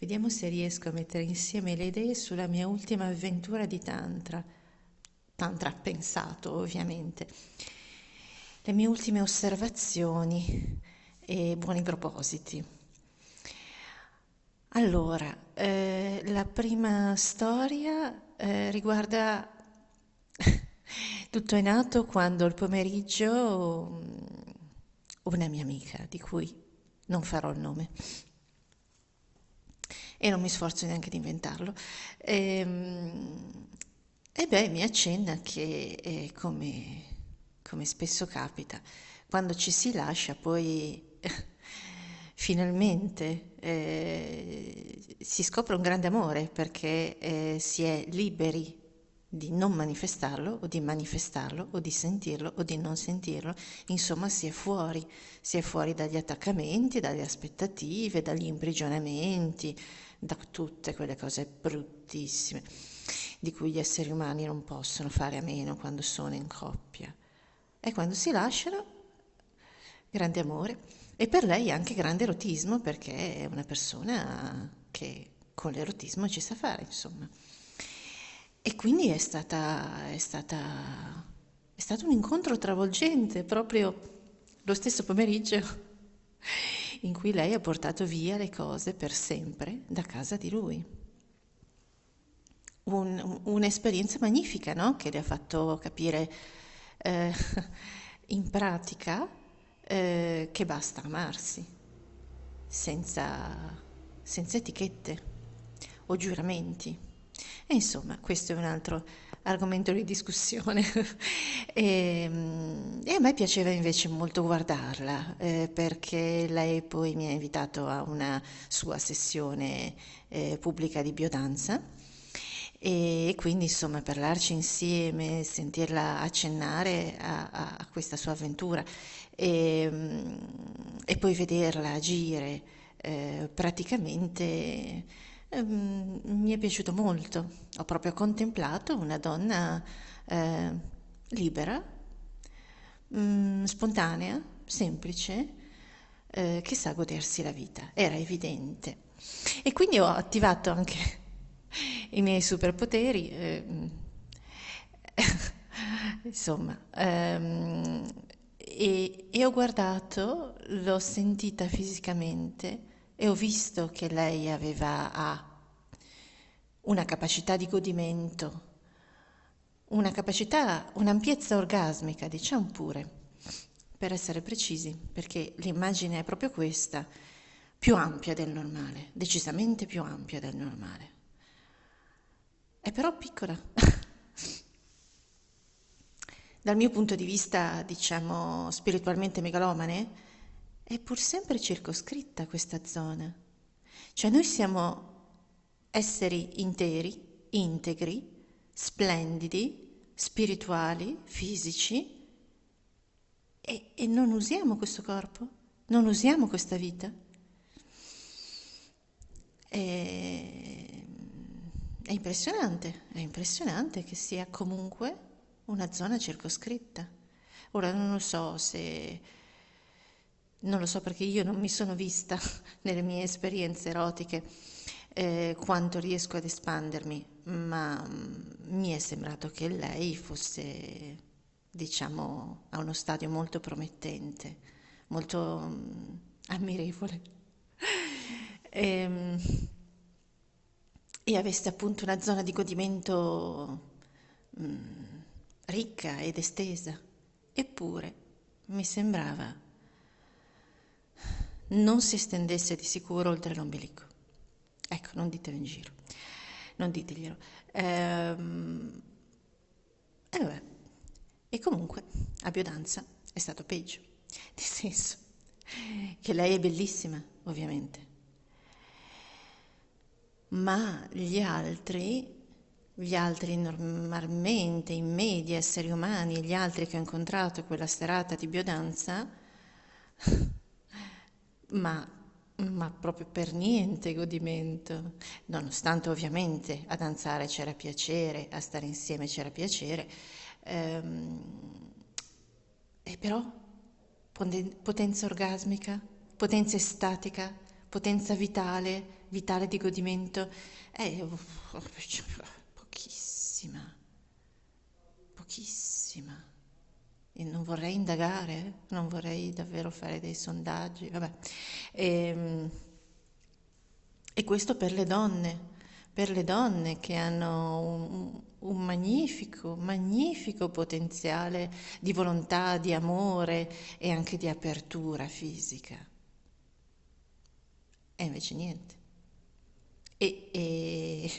Vediamo se riesco a mettere insieme le idee sulla mia ultima avventura di Tantra. Tantra pensato, ovviamente. Le mie ultime osservazioni e buoni propositi. Allora, eh, la prima storia eh, riguarda tutto è nato quando il pomeriggio mm, una mia amica, di cui non farò il nome, e non mi sforzo neanche di inventarlo, e, ehm, e beh, mi accenna che come, come spesso capita, quando ci si lascia poi finalmente eh, si scopre un grande amore perché eh, si è liberi di non manifestarlo o di manifestarlo o di sentirlo o di non sentirlo, insomma si è fuori, si è fuori dagli attaccamenti, dalle aspettative, dagli imprigionamenti, da tutte quelle cose bruttissime di cui gli esseri umani non possono fare a meno quando sono in coppia. E quando si lasciano, grande amore, e per lei anche grande erotismo perché è una persona che con l'erotismo ci sa fare, insomma. E quindi è, stata, è, stata, è stato un incontro travolgente, proprio lo stesso pomeriggio in cui lei ha portato via le cose per sempre da casa di lui. Un, un'esperienza magnifica, no? Che le ha fatto capire eh, in pratica eh, che basta amarsi, senza, senza etichette o giuramenti. E insomma, questo è un altro argomento di discussione. e, e, a me piaceva invece molto guardarla, eh, perché lei poi mi ha invitato a una sua sessione eh, pubblica di biodanza e quindi insomma parlarci insieme, sentirla accennare a, a, questa sua avventura e, e poi vederla agire eh, praticamente Ehm, mi è piaciuto molto. Ho proprio contemplato una donna eh, libera, mh, mm, spontanea, semplice, eh, che sa godersi la vita. Era evidente. E quindi ho attivato anche i miei superpoteri. Eh, insomma, ehm, e, e ho guardato, l'ho sentita fisicamente e ho visto che lei aveva ha una capacità di godimento, una capacità, un'ampiezza orgasmica, diciamo pure, per essere precisi, perché l'immagine è proprio questa, più ampia del normale, decisamente più ampia del normale. È però piccola. Dal mio punto di vista, diciamo, spiritualmente megalomane, è pur sempre circoscritta questa zona. Cioè noi siamo esseri interi, integri, splendidi, spirituali, fisici e, e non usiamo questo corpo, non usiamo questa vita. E, è impressionante, è impressionante che sia comunque una zona circoscritta. Ora non lo so se non lo so perché io non mi sono vista nelle mie esperienze erotiche eh, quanto riesco ad espandermi, ma mm, mi è sembrato che lei fosse, diciamo, a uno stadio molto promettente, molto mm, ammirevole. e, ehm, e avesse appunto una zona di godimento mm, ricca ed estesa. Eppure mi sembrava non si estendesse di sicuro oltre l'ombelico. Ecco, non ditelo in giro, non diteglielo. Ehm, e vabbè, e comunque a biodanza è stato peggio, nel senso che lei è bellissima, ovviamente, ma gli altri, gli altri normalmente, in media, esseri umani, gli altri che ho incontrato quella serata di biodanza, ma, ma proprio per niente godimento, nonostante ovviamente a danzare c'era piacere, a stare insieme c'era piacere, ehm, e però potenza orgasmica, potenza estatica, potenza vitale, vitale di godimento, è pochissima, pochissima. Non vorrei indagare, non vorrei davvero fare dei sondaggi. E, ehm, e questo per le donne per le donne che hanno un, un, magnifico, magnifico potenziale di volontà, di amore e anche di apertura fisica. E invece niente. E, e,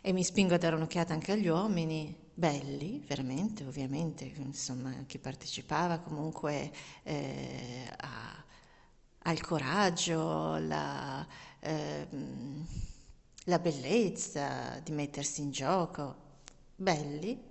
e mi spingo a dare un'occhiata anche agli uomini, belli, veramente, ovviamente, insomma, chi partecipava comunque eh, a, al coraggio, la, eh, la bellezza di mettersi in gioco, belli,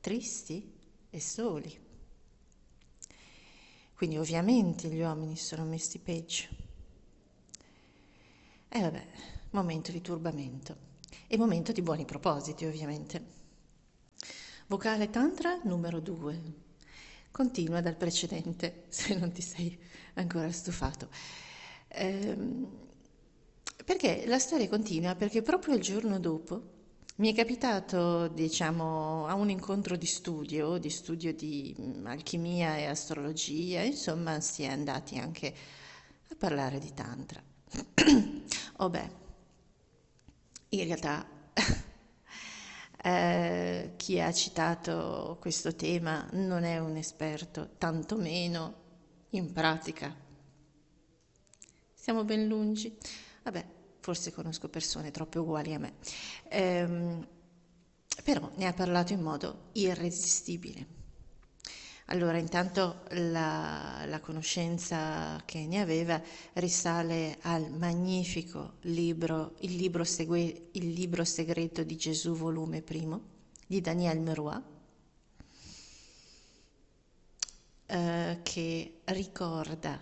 tristi e soli. Quindi ovviamente gli uomini sono messi peggio. E vabbè, momento di turbamento e momento di buoni propositi ovviamente. Vocale tantra numero 2. Continua dal precedente, se non ti sei ancora stufato. Ehm, perché la storia continua? Perché proprio il giorno dopo mi è capitato, diciamo, a un incontro di studio, di studio di mm, alchimia e astrologia, insomma, si è andati anche a parlare di Tantra. oh beh, in realtà eh, chi ha citato questo tema non è un esperto, tantomeno in pratica. Siamo ben lungi. Vabbè, forse conosco persone troppo uguali a me. Ehm, però ne ha parlato in modo irresistibile. Allora, intanto la, la, conoscenza che ne aveva risale al magnifico libro, il libro, segue, il libro segreto di Gesù, volume primo, di Daniel Meroy, eh, che ricorda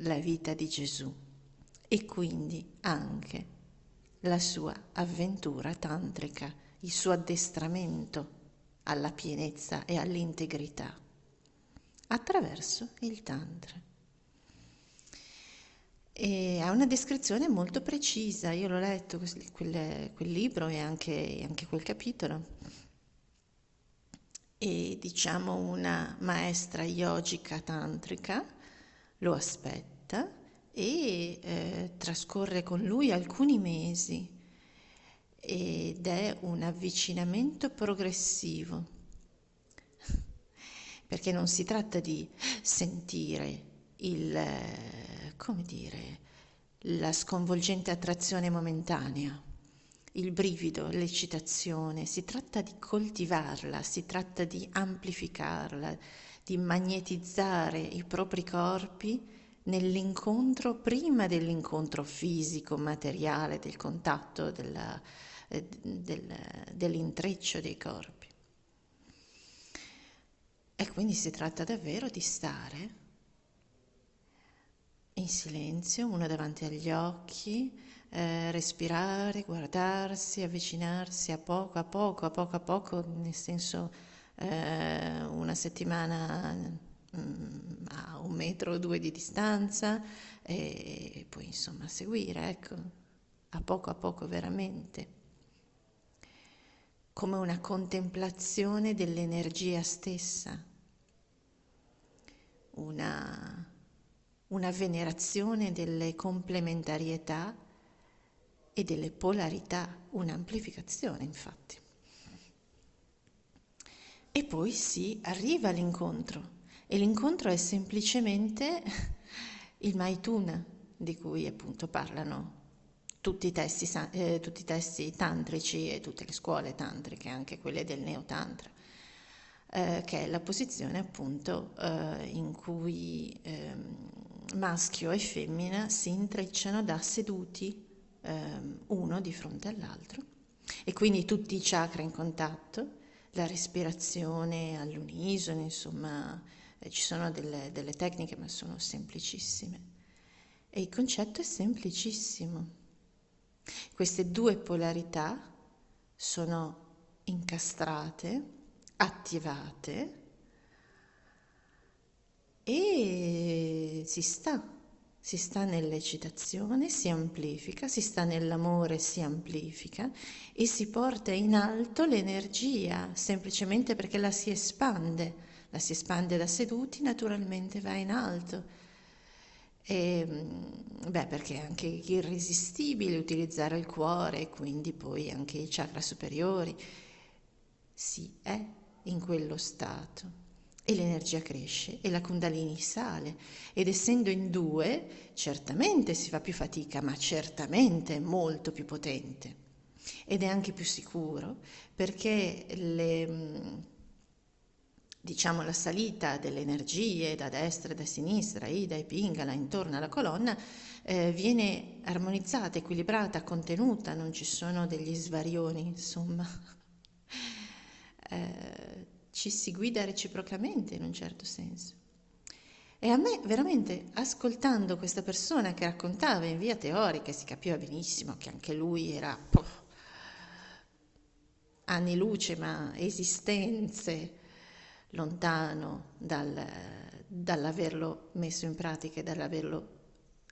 la vita di Gesù e quindi anche la sua avventura tantrica, il suo addestramento alla pienezza e all'integrità attraverso il tantra. E ha una descrizione molto precisa, io l'ho letto quel, quel libro e anche, anche quel capitolo e diciamo una maestra yogica tantrica lo aspetta e eh, trascorre con lui alcuni mesi ed è un avvicinamento progressivo, perché non si tratta di sentire il, come dire, la sconvolgente attrazione momentanea, il brivido, l'eccitazione, si tratta di coltivarla, si tratta di amplificarla, di magnetizzare i propri corpi nell'incontro, prima dell'incontro fisico, materiale, del contatto, della, eh, del, dell'intreccio dei corpi. E quindi si tratta davvero di stare in silenzio, uno davanti agli occhi, eh, respirare, guardarsi, avvicinarsi a poco a poco, a poco a poco, nel senso eh, una settimana Mm, a un metro o due di distanza e poi insomma seguire, ecco, a poco a poco veramente, come una contemplazione dell'energia stessa, una, una venerazione delle complementarietà e delle polarità, un'amplificazione infatti. E poi si arriva all'incontro e l'incontro è semplicemente il Maituna di cui appunto parlano tutti i, testi, eh, tutti i testi tantrici e tutte le scuole tantriche, anche quelle del neotantra, eh, che è la posizione appunto eh, in cui ehm, maschio e femmina si intrecciano da seduti ehm, uno di fronte all'altro e quindi tutti i chakra in contatto, la respirazione all'unisono, insomma eh, ci sono delle, delle tecniche ma sono semplicissime. E il concetto è semplicissimo. Queste due polarità sono incastrate, attivate e si sta, si sta nell'eccitazione, si amplifica, si sta nell'amore, si amplifica e si porta in alto l'energia semplicemente perché la si espande, la si espande da seduti, naturalmente va in alto. E, mm, beh, perché è anche irresistibile utilizzare il cuore e quindi poi anche i chakra superiori. Si è in quello stato. E l'energia cresce e la kundalini sale. Ed essendo in due certamente si fa più fatica ma certamente è molto più potente. Ed è anche più sicuro perché le, diciamo la salita delle energie da destra e da sinistra, Ida e Pingala intorno alla colonna eh, viene armonizzata, equilibrata, contenuta, non ci sono degli svarioni insomma. Eh, ci si guida reciprocamente in un certo senso. E a me veramente, ascoltando questa persona che raccontava in via teorica, si capiva benissimo che anche lui era poh, anni luce, ma esistenze lontano dal, dall'averlo messo in pratica e dall'averlo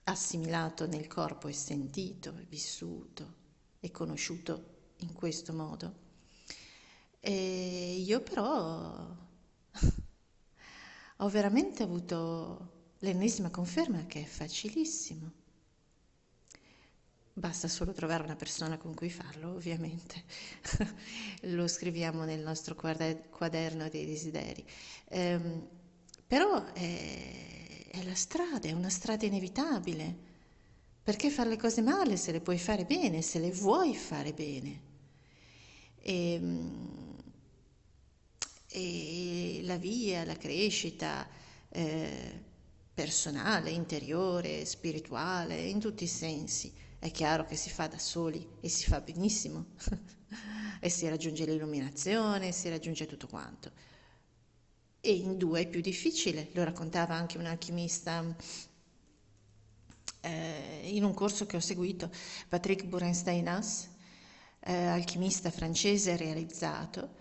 assimilato nel corpo e sentito, e vissuto e conosciuto in questo modo. E io però ho veramente avuto l'ennesima conferma che è facilissimo. Basta solo trovare una persona con cui farlo, ovviamente. Lo scriviamo nel nostro quaderno dei desideri. Ehm, però è, è la strada, è una strada inevitabile. Perché fare le cose male se le puoi fare bene, se le vuoi fare bene? E, ehm, e la via, la crescita eh, personale, interiore, spirituale, in tutti i sensi. È chiaro che si fa da soli e si fa benissimo e si raggiunge l'illuminazione, si raggiunge tutto quanto. E in due è più difficile, lo raccontava anche un alchimista eh, in un corso che ho seguito, Patrick Burensteinas, eh, alchimista francese realizzato,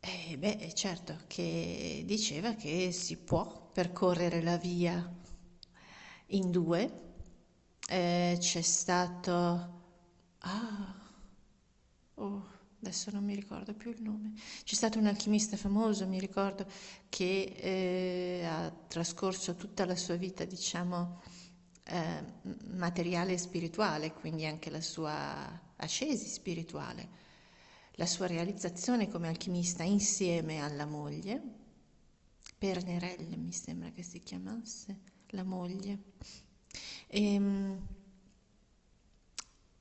eh, beh, certo, che diceva che si può percorrere la via in due. Eh, c'è stato... Ah, oh, adesso non mi ricordo più il nome. C'è stato un alchimista famoso, mi ricordo, che eh, ha trascorso tutta la sua vita, diciamo, eh, materiale e spirituale, quindi anche la sua ascesi spirituale la sua realizzazione come alchimista insieme alla moglie, Pernerelle mi sembra che si chiamasse, la moglie. E, ehm,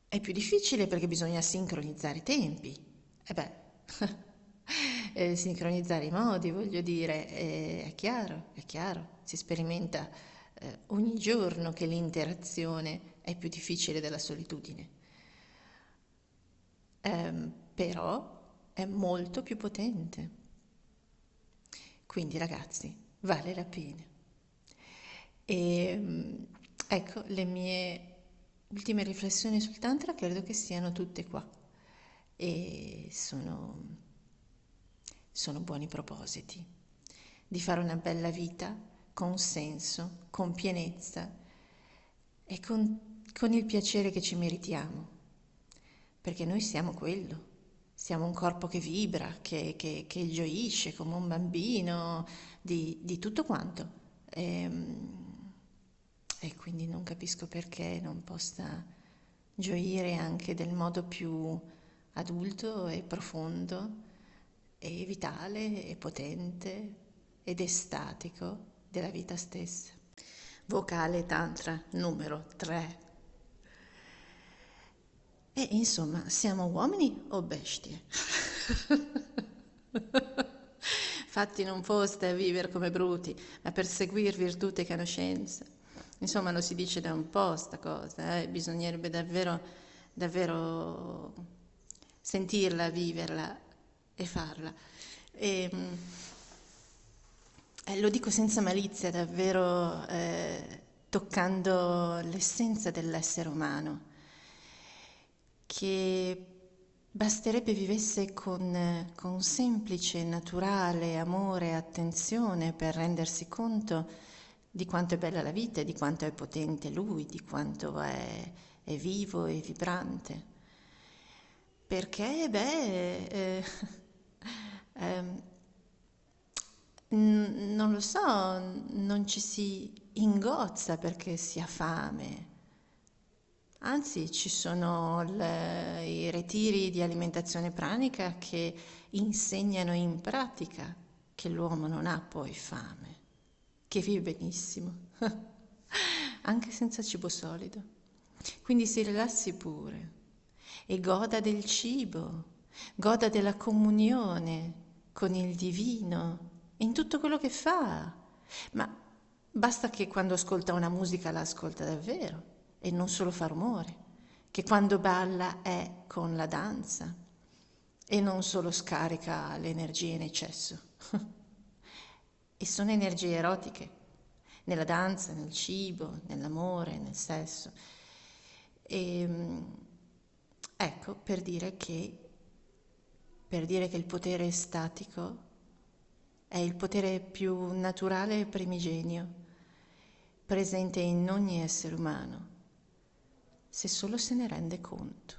è più difficile perché bisogna sincronizzare i tempi. E beh, eh, sincronizzare i modi, voglio dire, eh, è chiaro, è chiaro, si sperimenta eh, ogni giorno che l'interazione è più difficile della solitudine. Um, però è molto più potente. Quindi ragazzi, vale la pena. E mm, ecco, le mie ultime riflessioni sul Tantra credo che siano tutte qua e sono, sono buoni propositi di fare una bella vita con senso, con pienezza e con, con il piacere che ci meritiamo, perché noi siamo quello. Siamo un corpo che vibra, che, che, che gioisce come un bambino, di, di tutto quanto. E, ehm, e quindi non capisco perché non possa gioire anche del modo più adulto e profondo e vitale e potente ed estatico della vita stessa. Vocale Tantra numero 3. E insomma, siamo uomini o bestie? Fatti non foste a vivere come bruti, ma per seguire virtù e conoscenza. Insomma, lo si dice da un po' sta cosa, eh? bisognerebbe davvero, davvero sentirla, viverla e farla. E, ehm, eh, lo dico senza malizia, davvero eh, toccando l'essenza dell'essere umano che basterebbe vivesse con, con semplice, naturale amore e attenzione per rendersi conto di quanto è bella la vita, di quanto è potente lui, di quanto è, è vivo e vibrante. Perché, beh, eh, eh, non lo so, non ci si ingozza perché si ha fame. Anzi, ci sono le, i ritiri di alimentazione pranica che insegnano in pratica che l'uomo non ha poi fame, che vive benissimo, anche senza cibo solido. Quindi si rilassi pure e goda del cibo, goda della comunione con il divino in tutto quello che fa. Ma basta che quando ascolta una musica la ascolta davvero e non solo fa rumore, che quando balla è con la danza e non solo scarica l'energia in eccesso. e sono energie erotiche, nella danza, nel cibo, nell'amore, nel sesso. E, ehm, ecco, per dire che, per dire che il potere estatico è il potere più naturale e primigenio, presente in ogni essere umano, se solo se ne rende conto.